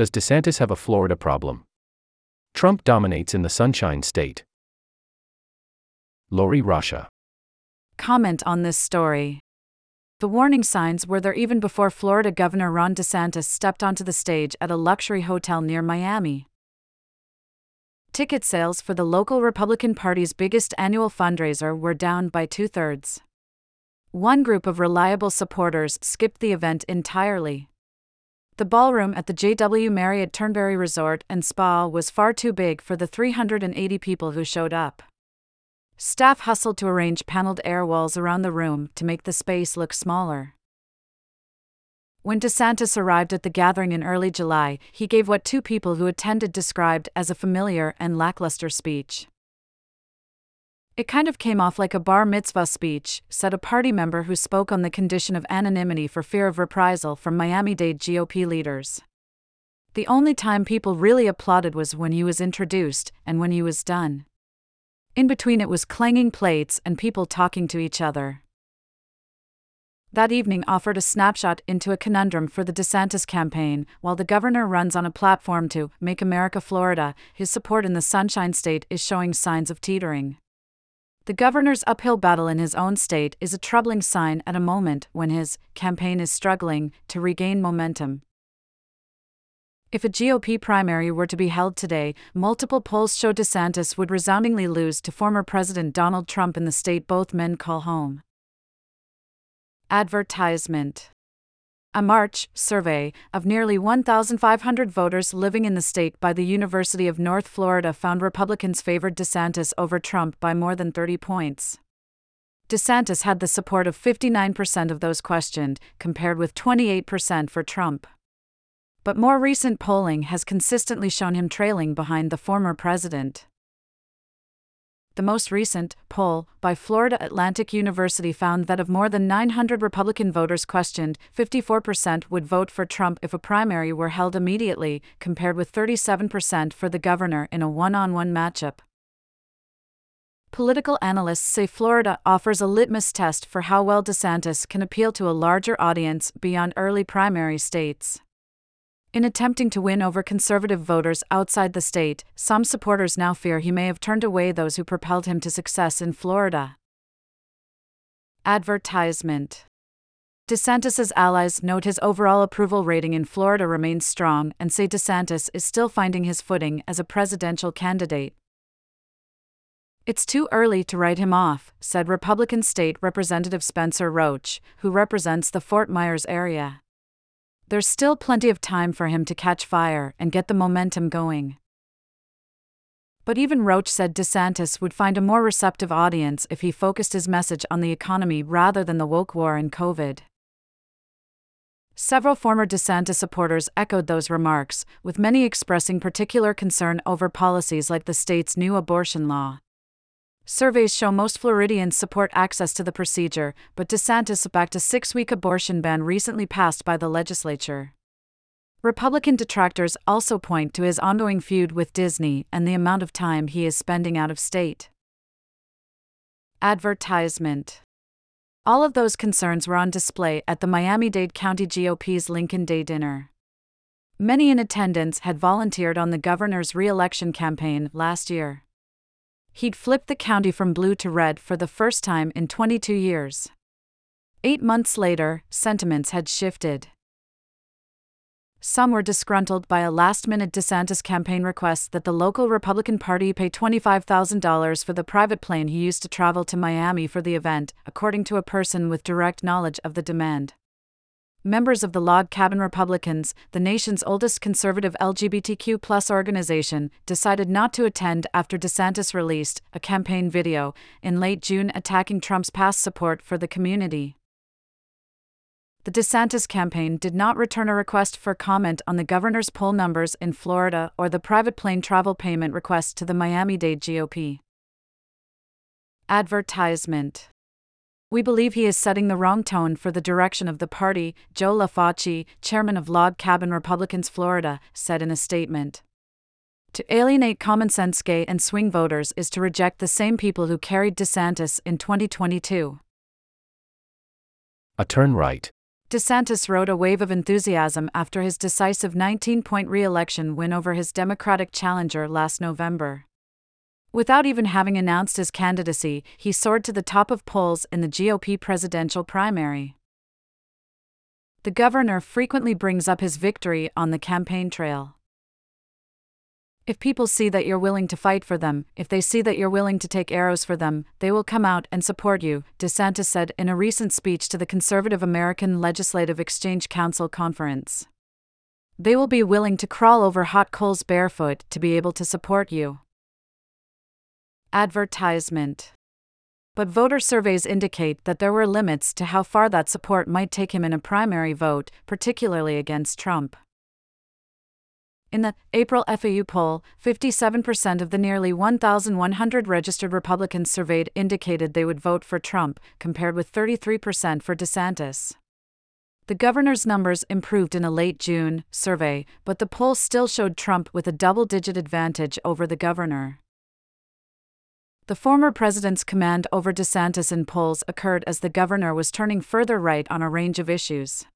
Does DeSantis have a Florida problem? Trump dominates in the Sunshine State. Lori Rozsa. Comment on this story. The warning signs were there even before Florida Governor Ron DeSantis stepped onto the stage at a luxury hotel near Miami. Ticket sales for the local Republican Party's biggest annual fundraiser were down by two thirds. One group of reliable supporters skipped the event entirely. The ballroom at the JW Marriott Turnberry Resort and Spa was far too big for the 380 people who showed up. Staff hustled to arrange paneled air walls around the room to make the space look smaller. When DeSantis arrived at the gathering in early July, he gave what two people who attended described as a familiar and lackluster speech. It kind of came off like a bar mitzvah speech, said a party member who spoke on the condition of anonymity for fear of reprisal from Miami Dade GOP leaders. The only time people really applauded was when he was introduced and when he was done. In between, it was clanging plates and people talking to each other. That evening offered a snapshot into a conundrum for the DeSantis campaign. While the governor runs on a platform to make America Florida, his support in the Sunshine State is showing signs of teetering. The governor's uphill battle in his own state is a troubling sign at a moment when his campaign is struggling to regain momentum. If a GOP primary were to be held today, multiple polls show DeSantis would resoundingly lose to former President Donald Trump in the state both men call home. Advertisement a March survey of nearly 1,500 voters living in the state by the University of North Florida found Republicans favored DeSantis over Trump by more than 30 points. DeSantis had the support of 59% of those questioned, compared with 28% for Trump. But more recent polling has consistently shown him trailing behind the former president. The most recent poll by Florida Atlantic University found that of more than 900 Republican voters questioned, 54% would vote for Trump if a primary were held immediately, compared with 37% for the governor in a one on one matchup. Political analysts say Florida offers a litmus test for how well DeSantis can appeal to a larger audience beyond early primary states. In attempting to win over conservative voters outside the state, some supporters now fear he may have turned away those who propelled him to success in Florida. Advertisement DeSantis's allies note his overall approval rating in Florida remains strong and say DeSantis is still finding his footing as a presidential candidate. It's too early to write him off, said Republican State Representative Spencer Roach, who represents the Fort Myers area there's still plenty of time for him to catch fire and get the momentum going. But even Roach said DeSantis would find a more receptive audience if he focused his message on the economy rather than the woke war and COVID. Several former DeSantis supporters echoed those remarks, with many expressing particular concern over policies like the state's new abortion law. Surveys show most Floridians support access to the procedure, but DeSantis backed a six week abortion ban recently passed by the legislature. Republican detractors also point to his ongoing feud with Disney and the amount of time he is spending out of state. Advertisement All of those concerns were on display at the Miami Dade County GOP's Lincoln Day dinner. Many in attendance had volunteered on the governor's re election campaign last year. He'd flipped the county from blue to red for the first time in 22 years. Eight months later, sentiments had shifted. Some were disgruntled by a last minute DeSantis campaign request that the local Republican Party pay $25,000 for the private plane he used to travel to Miami for the event, according to a person with direct knowledge of the demand members of the Log Cabin Republicans, the nation's oldest conservative LGBTQ organization, decided not to attend after DeSantis released a campaign video in late June attacking Trump's past support for the community. The DeSantis campaign did not return a request for comment on the governor's poll numbers in Florida or the private plane travel payment request to the Miami Dade GOP. Advertisement we believe he is setting the wrong tone for the direction of the party, Joe LaFauci, chairman of Log Cabin Republicans Florida, said in a statement. To alienate common sense gay and swing voters is to reject the same people who carried DeSantis in 2022. A turn right. DeSantis rode a wave of enthusiasm after his decisive 19 point re election win over his Democratic challenger last November. Without even having announced his candidacy, he soared to the top of polls in the GOP presidential primary. The governor frequently brings up his victory on the campaign trail. If people see that you're willing to fight for them, if they see that you're willing to take arrows for them, they will come out and support you, DeSantis said in a recent speech to the Conservative American Legislative Exchange Council conference. They will be willing to crawl over hot coals barefoot to be able to support you. Advertisement. But voter surveys indicate that there were limits to how far that support might take him in a primary vote, particularly against Trump. In the April FAU poll, 57% of the nearly 1,100 registered Republicans surveyed indicated they would vote for Trump, compared with 33% for DeSantis. The governor's numbers improved in a late June survey, but the poll still showed Trump with a double digit advantage over the governor. The former president's command over DeSantis in polls occurred as the governor was turning further right on a range of issues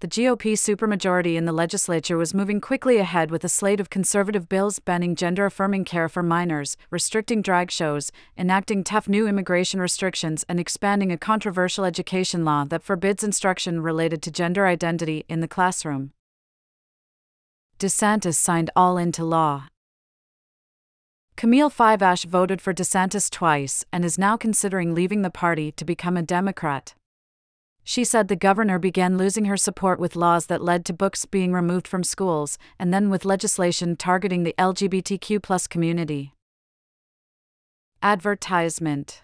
the GOP supermajority in the legislature was moving quickly ahead with a slate of conservative bills banning gender affirming care for minors, restricting drag shows, enacting tough new immigration restrictions, and expanding a controversial education law that forbids instruction related to gender identity in the classroom. DeSantis signed all into law. Camille Fiveash voted for DeSantis twice and is now considering leaving the party to become a Democrat. She said the governor began losing her support with laws that led to books being removed from schools, and then with legislation targeting the LGBTQ community. Advertisement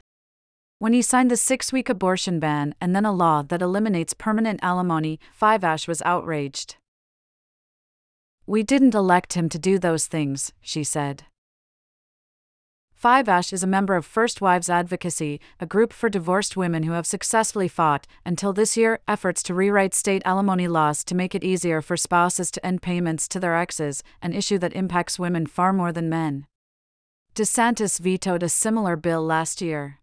When he signed the six week abortion ban and then a law that eliminates permanent alimony, Fiveash was outraged. We didn't elect him to do those things, she said. Fiveash is a member of First Wives Advocacy, a group for divorced women who have successfully fought, until this year, efforts to rewrite state alimony laws to make it easier for spouses to end payments to their exes, an issue that impacts women far more than men. DeSantis vetoed a similar bill last year.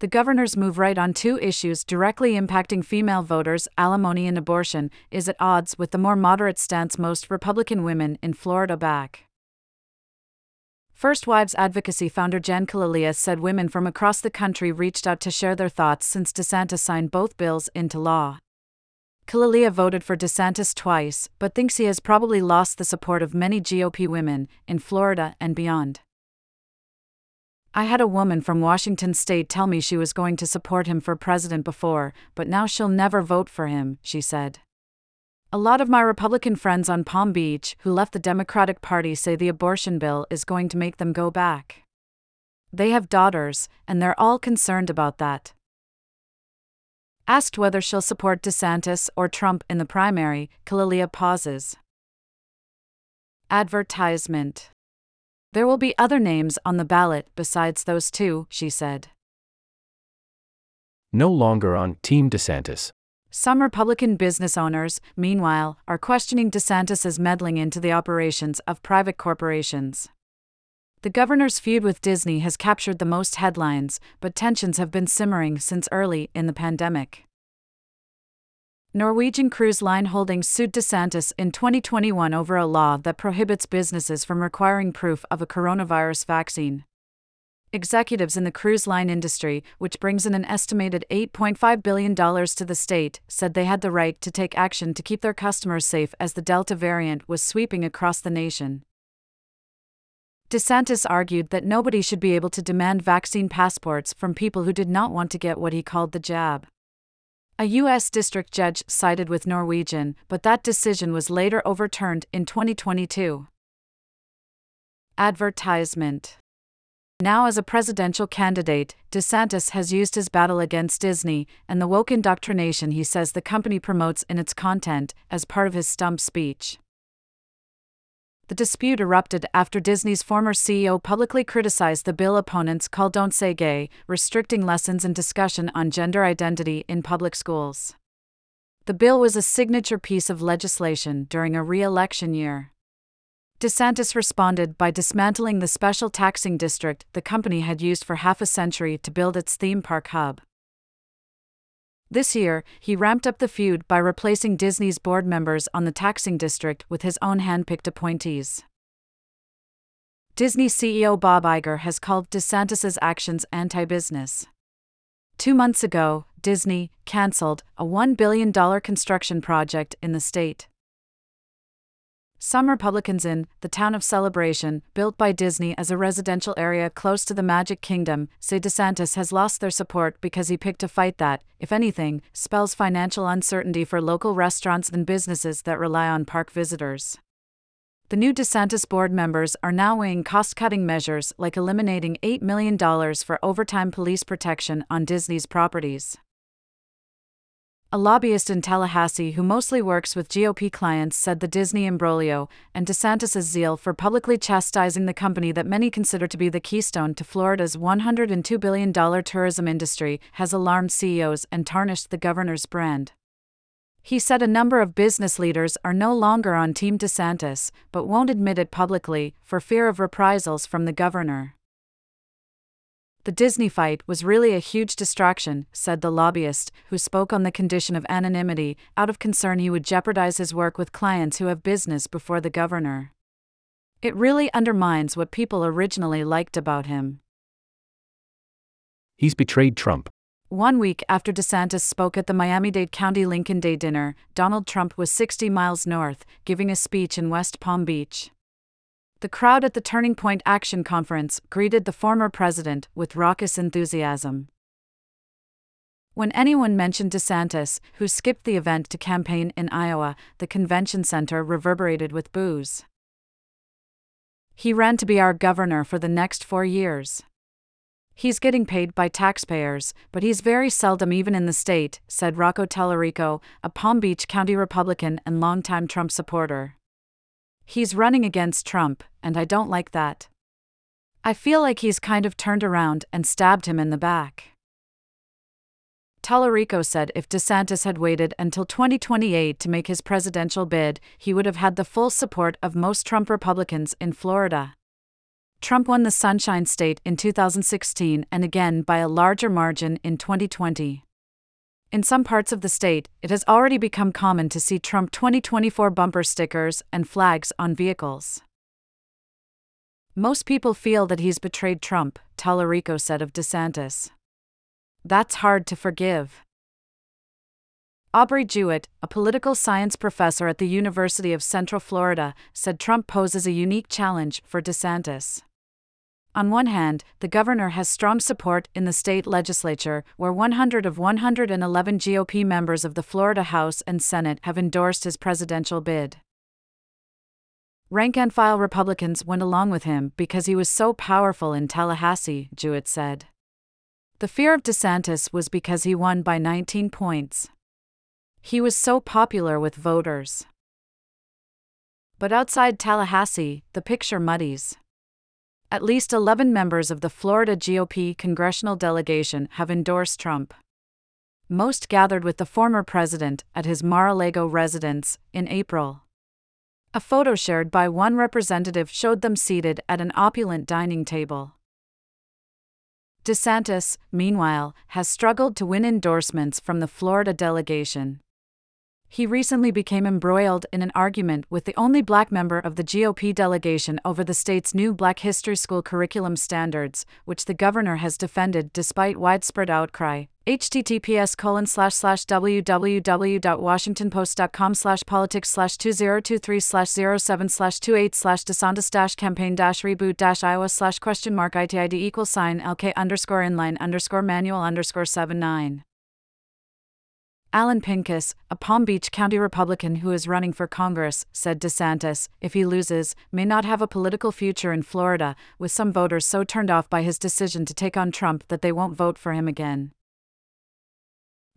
The governor's move right on two issues directly impacting female voters, alimony and abortion, is at odds with the more moderate stance most Republican women in Florida back. First Wives Advocacy founder Jan Killilea said women from across the country reached out to share their thoughts since DeSantis signed both bills into law. Killilea voted for DeSantis twice, but thinks he has probably lost the support of many GOP women in Florida and beyond. I had a woman from Washington state tell me she was going to support him for president before, but now she'll never vote for him, she said. A lot of my Republican friends on Palm Beach who left the Democratic Party say the abortion bill is going to make them go back. They have daughters, and they're all concerned about that. Asked whether she'll support DeSantis or Trump in the primary, Killilea pauses. Advertisement. There will be other names on the ballot besides those two, she said. No longer on Team DeSantis. Some Republican business owners, meanwhile, are questioning DeSantis' meddling into the operations of private corporations. The governor's feud with Disney has captured the most headlines, but tensions have been simmering since early in the pandemic. Norwegian Cruise Line Holdings sued DeSantis in 2021 over a law that prohibits businesses from requiring proof of a coronavirus vaccine. Executives in the cruise line industry, which brings in an estimated $8.5 billion to the state, said they had the right to take action to keep their customers safe as the Delta variant was sweeping across the nation. DeSantis argued that nobody should be able to demand vaccine passports from people who did not want to get what he called the jab. A U.S. district judge sided with Norwegian, but that decision was later overturned in 2022. Advertisement now, as a presidential candidate, DeSantis has used his battle against Disney and the woke indoctrination he says the company promotes in its content as part of his stump speech. The dispute erupted after Disney's former CEO publicly criticized the bill opponents call Don't Say Gay, restricting lessons and discussion on gender identity in public schools. The bill was a signature piece of legislation during a re election year. DeSantis responded by dismantling the special taxing district the company had used for half a century to build its theme park hub. This year, he ramped up the feud by replacing Disney's board members on the taxing district with his own handpicked appointees. Disney CEO Bob Iger has called DeSantis's actions anti business. Two months ago, Disney canceled a $1 billion construction project in the state. Some Republicans in the town of Celebration, built by Disney as a residential area close to the Magic Kingdom, say DeSantis has lost their support because he picked a fight that, if anything, spells financial uncertainty for local restaurants and businesses that rely on park visitors. The new DeSantis board members are now weighing cost cutting measures like eliminating $8 million for overtime police protection on Disney's properties. A lobbyist in Tallahassee who mostly works with GOP clients said the Disney imbroglio and DeSantis' zeal for publicly chastising the company that many consider to be the keystone to Florida's $102 billion tourism industry has alarmed CEOs and tarnished the governor's brand. He said a number of business leaders are no longer on Team DeSantis, but won't admit it publicly for fear of reprisals from the governor. The Disney fight was really a huge distraction, said the lobbyist, who spoke on the condition of anonymity, out of concern he would jeopardize his work with clients who have business before the governor. It really undermines what people originally liked about him. He's betrayed Trump. One week after DeSantis spoke at the Miami Dade County Lincoln Day dinner, Donald Trump was 60 miles north, giving a speech in West Palm Beach. The crowd at the Turning Point Action Conference greeted the former president with raucous enthusiasm. When anyone mentioned DeSantis, who skipped the event to campaign in Iowa, the convention center reverberated with boos. He ran to be our governor for the next four years. He's getting paid by taxpayers, but he's very seldom even in the state, said Rocco Talarico, a Palm Beach County Republican and longtime Trump supporter. He's running against Trump, and I don't like that. I feel like he's kind of turned around and stabbed him in the back. Talarico said if DeSantis had waited until 2028 to make his presidential bid, he would have had the full support of most Trump Republicans in Florida. Trump won the Sunshine State in 2016 and again by a larger margin in 2020. In some parts of the state, it has already become common to see Trump 2024 bumper stickers and flags on vehicles. Most people feel that he's betrayed Trump, Talarico said of DeSantis. That's hard to forgive. Aubrey Jewett, a political science professor at the University of Central Florida, said Trump poses a unique challenge for DeSantis. On one hand, the governor has strong support in the state legislature, where 100 of 111 GOP members of the Florida House and Senate have endorsed his presidential bid. Rank and file Republicans went along with him because he was so powerful in Tallahassee, Jewett said. The fear of DeSantis was because he won by 19 points. He was so popular with voters. But outside Tallahassee, the picture muddies. At least 11 members of the Florida GOP congressional delegation have endorsed Trump. Most gathered with the former president at his Mar a Lago residence in April. A photo shared by one representative showed them seated at an opulent dining table. DeSantis, meanwhile, has struggled to win endorsements from the Florida delegation he recently became embroiled in an argument with the only black member of the GOP delegation over the state's new Black History School curriculum standards, which the governor has defended despite widespread outcry. https colon slash slash www.washingtonpost.com slash politics slash 2023 slash 07 slash 28 slash DeSantis dash campaign dash reboot dash Iowa slash question mark ITID equals sign LK underscore inline underscore manual underscore 79. Allen Pincus, a Palm Beach County Republican who is running for Congress, said DeSantis, if he loses, may not have a political future in Florida, with some voters so turned off by his decision to take on Trump that they won't vote for him again.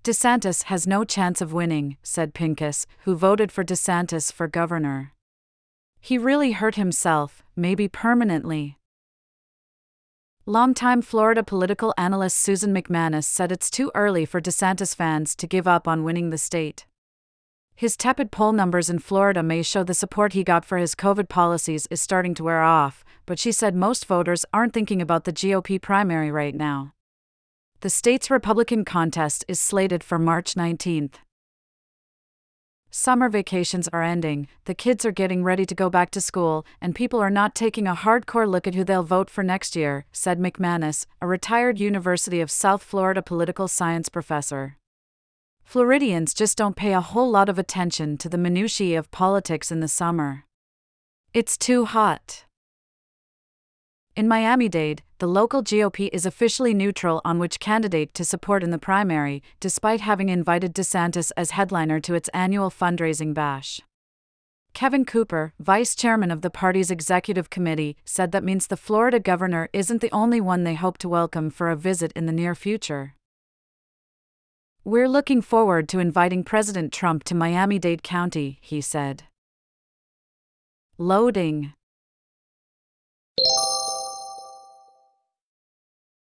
DeSantis has no chance of winning, said Pincus, who voted for DeSantis for governor. He really hurt himself, maybe permanently. Longtime Florida political analyst Susan MacManus said it's too early for DeSantis fans to give up on winning the state. His tepid poll numbers in Florida may show the support he got for his COVID policies is starting to wear off, but she said most voters aren't thinking about the GOP primary right now. The state's Republican contest is slated for March 19th. Summer vacations are ending, the kids are getting ready to go back to school, and people are not taking a hardcore look at who they'll vote for next year, said MacManus, a retired University of South Florida political science professor. Floridians just don't pay a whole lot of attention to the minutiae of politics in the summer. It's too hot. In Miami Dade, the local GOP is officially neutral on which candidate to support in the primary, despite having invited DeSantis as headliner to its annual fundraising bash. Kevin Cooper, vice chairman of the party's executive committee, said that means the Florida governor isn't the only one they hope to welcome for a visit in the near future. We're looking forward to inviting President Trump to Miami Dade County, he said. Loading.